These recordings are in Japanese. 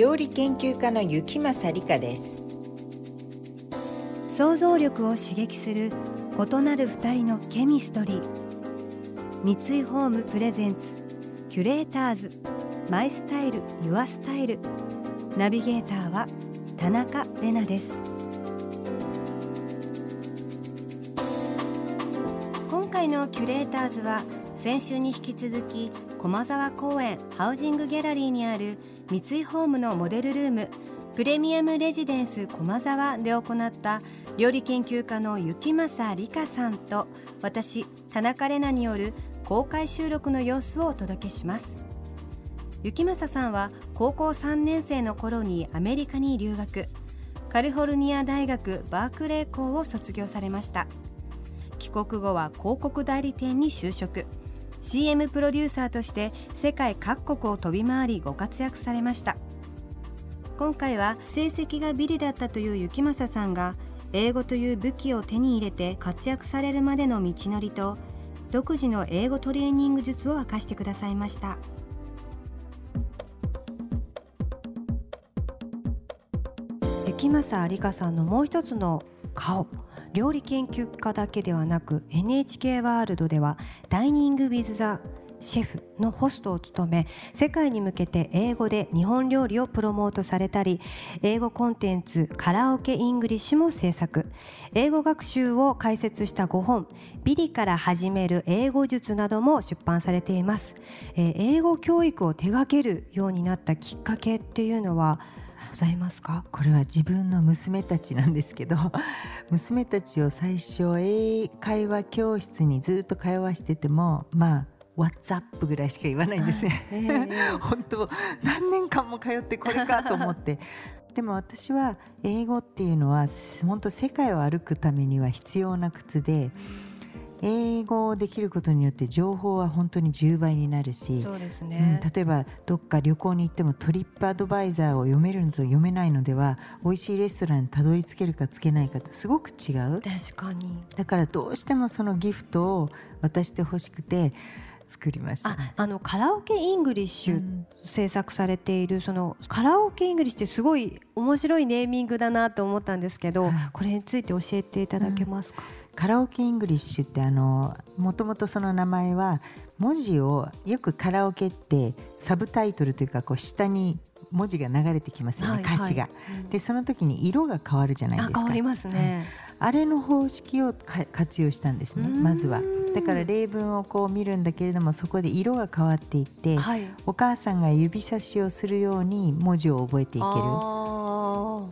料理研究家の雪政理香です。想像力を刺激する異なる二人のケミストリー。三井ホームプレゼンツキュレーターズ。マイスタイルユアスタイル。ナビゲーターは田中れなです。今回のキュレーターズは先週に引き続き駒沢公園ハウジングギャラリーにある三井ホームのモデルルームプレミアムレジデンス駒沢で行った料理研究家の雪政理香さんと私田中れなによる公開収録の様子をお届けします。雪政さんは高校3年生の頃にアメリカに留学。カリフォルニア大学バークレー校を卒業されました。帰国後は広告代理店に就職。CM プロデューサーとして世界各国を飛び回りご活躍されました。今回は成績がビリだったという雪政さんが英語という武器を手に入れて活躍されるまでの道のりと独自の英語トレーニング術を明かしてくださいました。行正り香さんのもう一つの顔。料理研究家だけではなく NHK ワールドでは Dining with the Chef のホストを務め世界に向けて英語で日本料理をプロモートされたり英語コンテンツカラオケ English も制作。英語学習を解説したご本ビリから始める英語術なども出版されています、えー、英語教育を手掛けるようになったきっかけっていうのはございますか？これは自分の娘たちなんですけど 娘たちを最初英会話教室にずっと通わしててもまあ WhatsApp ぐらいしか言わないんですね、えー、本当何年間も通ってこれかと思って。でも私は英語っていうのは本当世界を歩くためには必要な靴で。英語をできることによって情報は本当に10倍になるしそうですね、うん、例えばどっか旅行に行ってもトリップアドバイザーを読めるのと読めないのでは美味しいレストランにたどり着けるかつけないかとすごく違う。確かに。だからどうしてもそのギフトを渡してほしくて作りました、ね、あのカラオケイングリッシュ制作されている、うん、そのカラオケ English ってすごい面白いネーミングだなと思ったんですけど、これについて教えていただけますか、うん、カラオケ English ってあのもともとその名前は文字をよくカラオケってサブタイトルというかこう下に文字が流れてきますよね、はいはい、歌詞が。でその時に色が変わるじゃないですか。変わりますね、あれの方式を活用したんですねまずは。だから例文をこう見るんだけれどもそこで色が変わっていって、はい、お母さんが指差しをするように文字を覚えていける。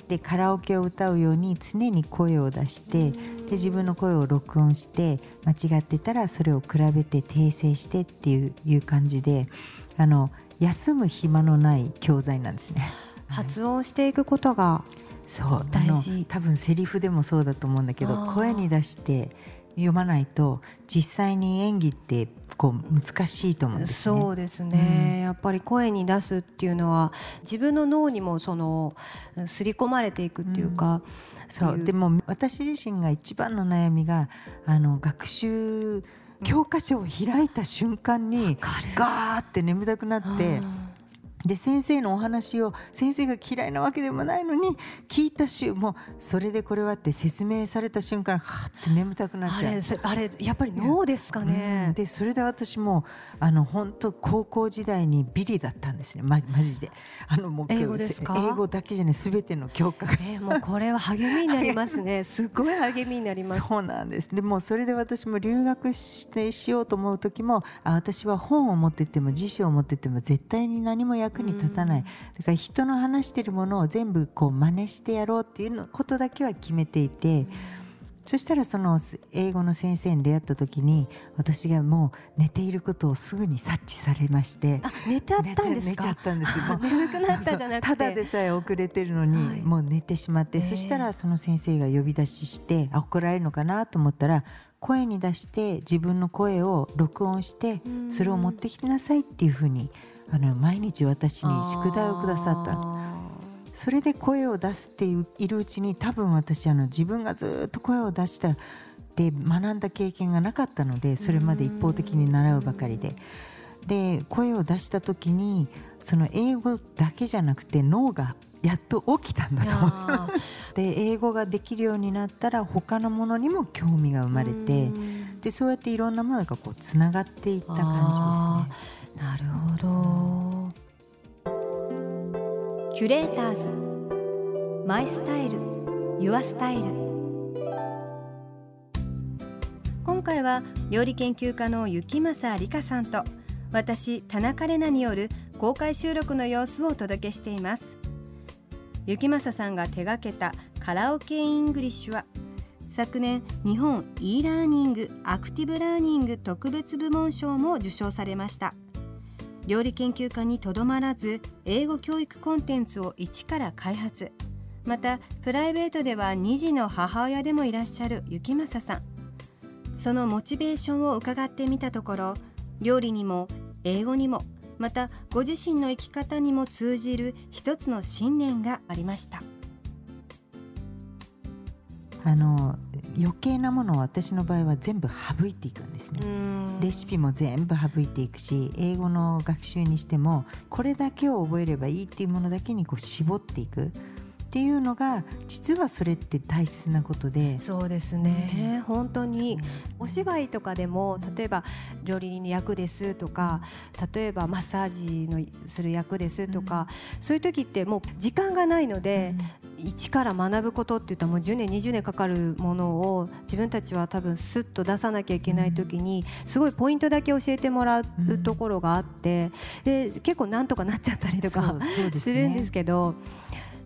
でカラオケを歌うように常に声を出してで自分の声を録音して間違ってたらそれを比べて訂正してっていういう感じであの休む暇のない教材なんですね。発音していくことがそう大事多分セリフでもそうだと思うんだけど声に出して読まないと実際に演技ってこう難しいと思うんです、ね、そうですね、うん、やっぱり声に出すっていうのは自分の脳にもその刷り込まれていくっていうか、うん、そう。でも私自身が一番の悩みがあの学習教科書を開いた瞬間にガーって眠たくなって。で先生のお話を先生が嫌いなわけでもないのに聞いた週もそれでこれはって説明された瞬間はって眠たくなっちゃう。あれやっぱり脳ですかね、うん、でそれで私もあの本当高校時代にビリだったんですね。まマジで。あのもう英語ですか？英語だけじゃないすべての教科が、えー、もうこれは励みになりますね。すごい励みになります。そうなんです。でもそれで私も留学してしようと思う時もあ私は本を持ってっても辞書を持ってっても絶対に何も役役に立たない、だから人の話してるものを全部こう真似してやろうっていうことだけは決めていて。そしたらその英語の先生に出会った時に私がもう寝ていることをすぐに察知されまして寝てあったんです寝ちゃったんですもう眠くなったじゃなくて。ただでさえ遅れてるのに、はい、もう寝てしまって、そしたらその先生が呼び出ししてあ怒られるのかなと思ったら声に出して自分の声を録音してそれを持ってきなさいっていうふうにあの毎日私に宿題をくださったそれで声を出すっているうちに多分私あの自分がずっと声を出したで学んだ経験がなかったのでそれまで一方的に習うばかりで。で声を出した時にその英語だけじゃなくて脳がやっと起きたんだと思います。で英語ができるようになったら他のものにも興味が生まれてでそうやっていろんなものがこうつながっていった感じですね。なるほど。キュレーターズ。 My style。 Your style。今回は料理研究家の行正り香さんと私田中麗奈による公開収録の様子をお届けしています。行正さんが手掛けたカラオケ English は昨年日本 e ラーニングアクティブラーニング特別部門賞も受賞されました。料理研究家にとどまらず英語教育コンテンツを一から開発。またプライベートでは2児の母親でもいらっしゃる行正さん。そのモチベーションを伺ってみたところ料理にも英語にもまたご自身の生き方にも通じる一つの信念がありました。あの余計なものを私の場合は全部省いていくんですね。レシピも全部省いていくし英語の学習にしてもこれだけを覚えればいいっていうものだけにこう絞っていく。っていうのが実はそれって大切なことで。そうですね、うん、本当にお芝居とかでも例えば料理人の役ですとか例えばマッサージのする役ですとか、うん、そういう時ってもう時間がないので、うん、一から学ぶことって言ったらもう10年20年かかるものを自分たちは多分すっと出さなきゃいけない時にすごいポイントだけ教えてもらうところがあってで結構なんとかなっちゃったりとかするんですけど。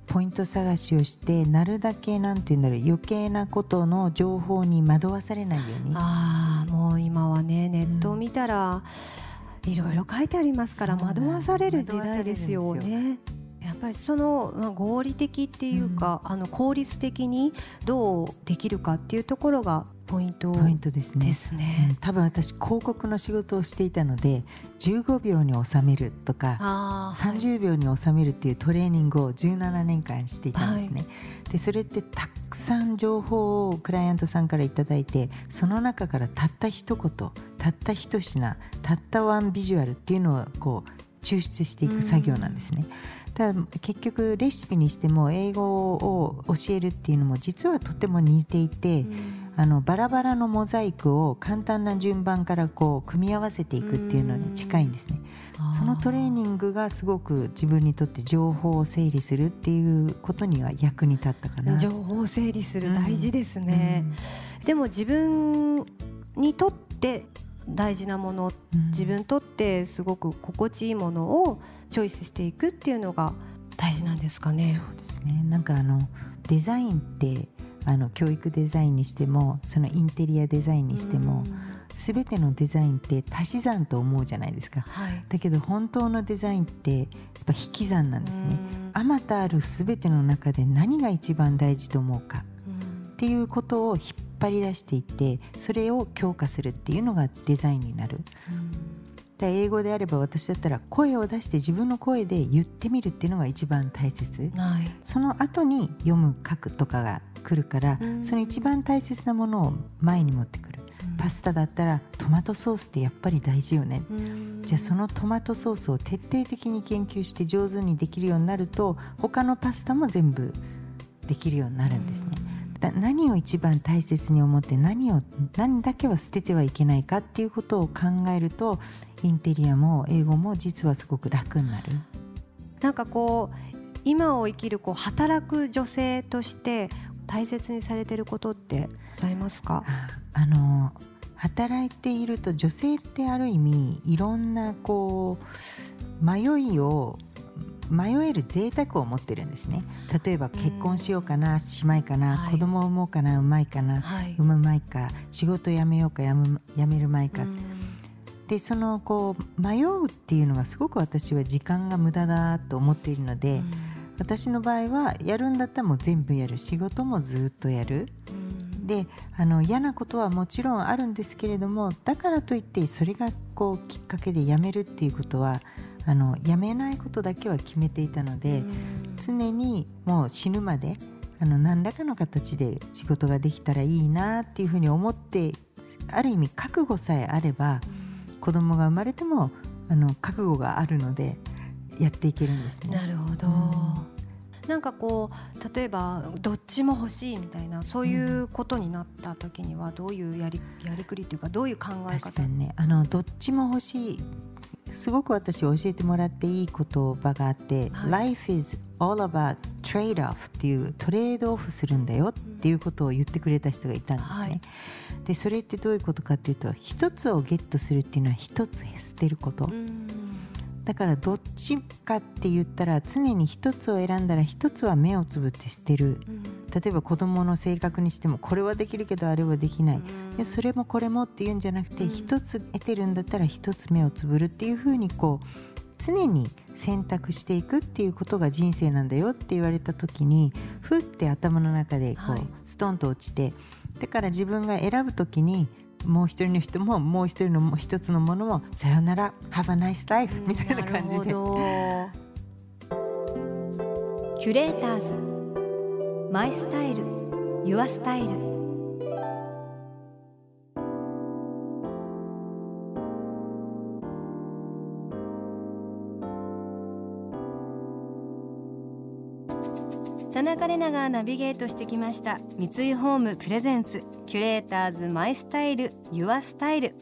ポイント探しをしてなるだけなんて言うんだろう余計なことの情報に惑わされないように。ああもう今はねネットを見たら、いろいろ書いてありますから惑わされる時代ですよね。ぱりその、まあ、合理的っていうか、うん、あの効率的にどうできるかっていうところがポイントポイントですね。ですね、うん、多分私広告の仕事をしていたので15秒に収めるとか、はい、30秒に収めるっていうトレーニングを17年間していたんですね、はい、でそれってたくさん情報をクライアントさんから頂いてその中からたった一言たった一品たったワンビジュアルっていうのをこう抽出していく作業なんですね。ただ結局レシピにしても英語を教えるっていうのも実はとても似ていて、あのバラバラのモザイクを簡単な順番からこう組み合わせていくっていうのに近いんですね。そのトレーニングがすごく自分にとって情報を整理するっていうことには役に立ったかな。情報を整理する大事ですね。うん、でも自分にとって大事なもの、うん、自分にとってすごく心地いいものをチョイスしていくっていうのが大事なんですかね。そうですね。なんかあのデザインってあの教育デザインにしてもそのインテリアデザインにしても、すべてのデザインって足し算と思うじゃないですか、はい、だけど本当のデザインってやっぱ引き算なんですね。あまたあるすべての中で何が一番大事と思うかっていうことを引っ張り出していってそれを強化するっていうのがデザインになる。英語であれば私だったら声を出して自分の声で言ってみるっていうのが一番大切、はい、その後に読む書くとかが来るから、うん、その一番大切なものを前に持ってくる、うん、パスタだったらトマトソースってやっぱり大事よね、うん、じゃあそのトマトソースを徹底的に研究して上手にできるようになると他のパスタも全部できるようになるんですね。何を一番大切に思って何を何だけは捨ててはいけないかっていうことを考えるとインテリアも英語も実はすごく楽になる。なんかこう今を生きるこう働く女性として大切にされていることってございますか？あの働いていると女性ってある意味いろんなこう迷いを迷える贅沢を持ってるんですね。例えば結婚しようかな、しまいかな、はい、子供を産もうかなうまいかな、はい、産むまいか仕事辞めようかやむやめるまいか、でそのこう迷うっていうのがすごく私は時間が無駄だと思っているので、私の場合はやるんだったらもう全部やる。仕事もずっとやる。であの嫌なことはもちろんあるんですけれどもだからといってそれがこうきっかけでやめるっていうことはあのやめないことだけは決めていたので常にもう死ぬまであの何らかの形で仕事ができたらいいなっていうふうに思ってある意味覚悟さえあれば子供が生まれてもあの覚悟があるのでやっていけるんですね。なるほど、なんかこう例えばどっちも欲しいみたいなそういうことになった時にはどういうやりやりくりというかどういう考え方、ね、あのどっちも欲しいすごく私教えてもらっていい言葉があって、はい、Life is all about trade-off っていうトレードオフするんだよっていうことを言ってくれた人がいたんですね。はい、でそれってどういうことかっていうと一つをゲットするっていうのは一つ捨てること。だからどっちかって言ったら常に一つを選んだら一つは目をつぶって捨てる、例えば子どもの性格にしてもこれはできるけどあれはできない、うん、それもこれもっていうんじゃなくて一、つ得てるんだったら一つ目をつぶるっていうふうにこう常に選択していくっていうことが人生なんだよって言われた時にふって頭の中でこう、ストンと落ちてだから自分が選ぶ時にもう一人の人ももう一人の一つのものもさよなら。Have a nice life みたいな感じで。キュレーターズ。マイスタイル。ユアスタイル田中れながナビゲートしてきました三井ホームプレゼンツキュレーターズマイスタイルユアスタイル。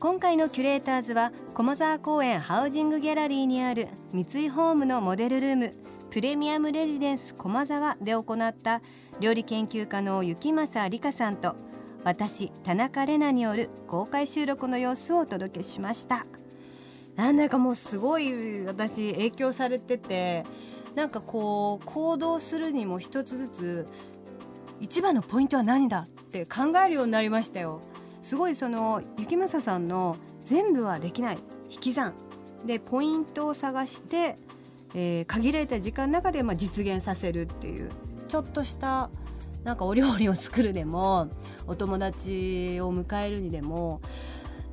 今回のキュレーターズは駒沢公園ハウジングギャラリーにある三井ホームのモデルルームプレミアムレジデンス駒沢で行った料理研究家の雪政理香さんと私田中玲奈による公開収録の様子をお届けしました。なんだかもうすごい私影響されててなんかこう行動するにも一つずつ一番のポイントは何だって考えるようになりましたよ。すごいその雪政さんの全部はできない引き算。でポイントを探してえー、限られた時間の中でまあ実現させるっていう。ちょっとしたなんかお料理を作るでもお友達を迎えるにでも、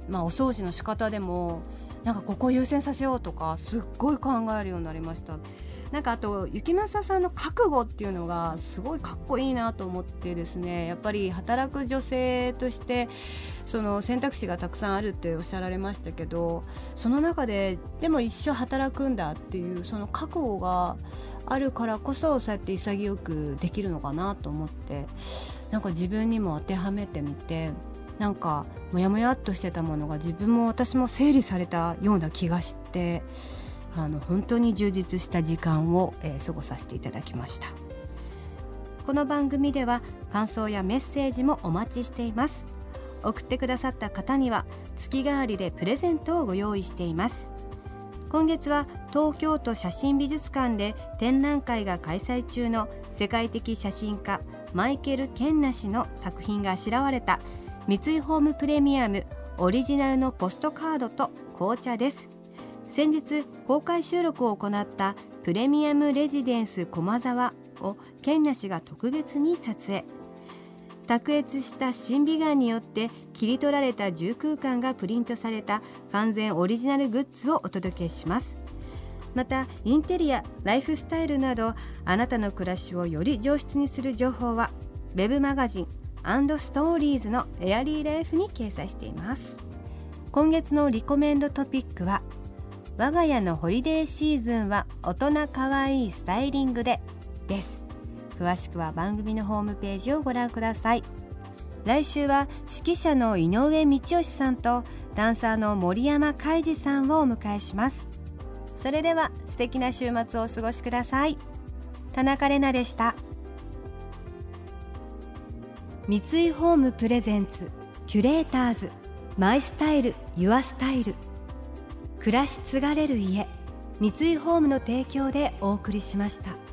まあ、お掃除の仕方でもなんかここを優先させようとかすっごい考えるようになりました。なんかあと雪政さんの覚悟っていうのがすごいかっこいいなと思ってですねやっぱり働く女性としてその選択肢がたくさんあるっておっしゃられましたけどその中ででも一生働くんだっていうその覚悟があるからこそそうやって潔くできるのかなと思ってなんか自分にも当てはめてみてなんかモヤモヤっとしてたものが自分も私も整理されたような気がして。あの本当に充実した時間を、えー、過ごさせていただきました。この番組では感想やメッセージもお待ちしています。送ってくださった方には月替わりでプレゼントをご用意しています。今月は東京都写真美術館で展覧会が開催中の世界的写真家マイケル・ケンナ氏の作品があしらわれた三井ホームプレミアムオリジナルのポストカードと紅茶です。先日公開収録を行ったプレミアムレジデンス駒沢を県ナ氏が特別に撮影。卓越した新美顔によって切り取られた住空間がプリントされた完全オリジナルグッズをお届けします。またインテリアライフスタイルなどあなたの暮らしをより上質にする情報は web マガジンストーリーズのエアリーライフに掲載しています。今月のリコメンドトピックは我が家のホリデーシーズンは大人かわいいスタイリングでです。詳しくは番組のホームページをご覧ください。来週は指揮者の井上道義さんとダンサーの森山海二さんをお迎えします。それでは素敵な週末をお過ごしください。田中れなでした。三井ホームプレゼンツキュレーターズマイスタイルユアスタイル。暮らし継がれる家三井ホームの提供でお送りしました。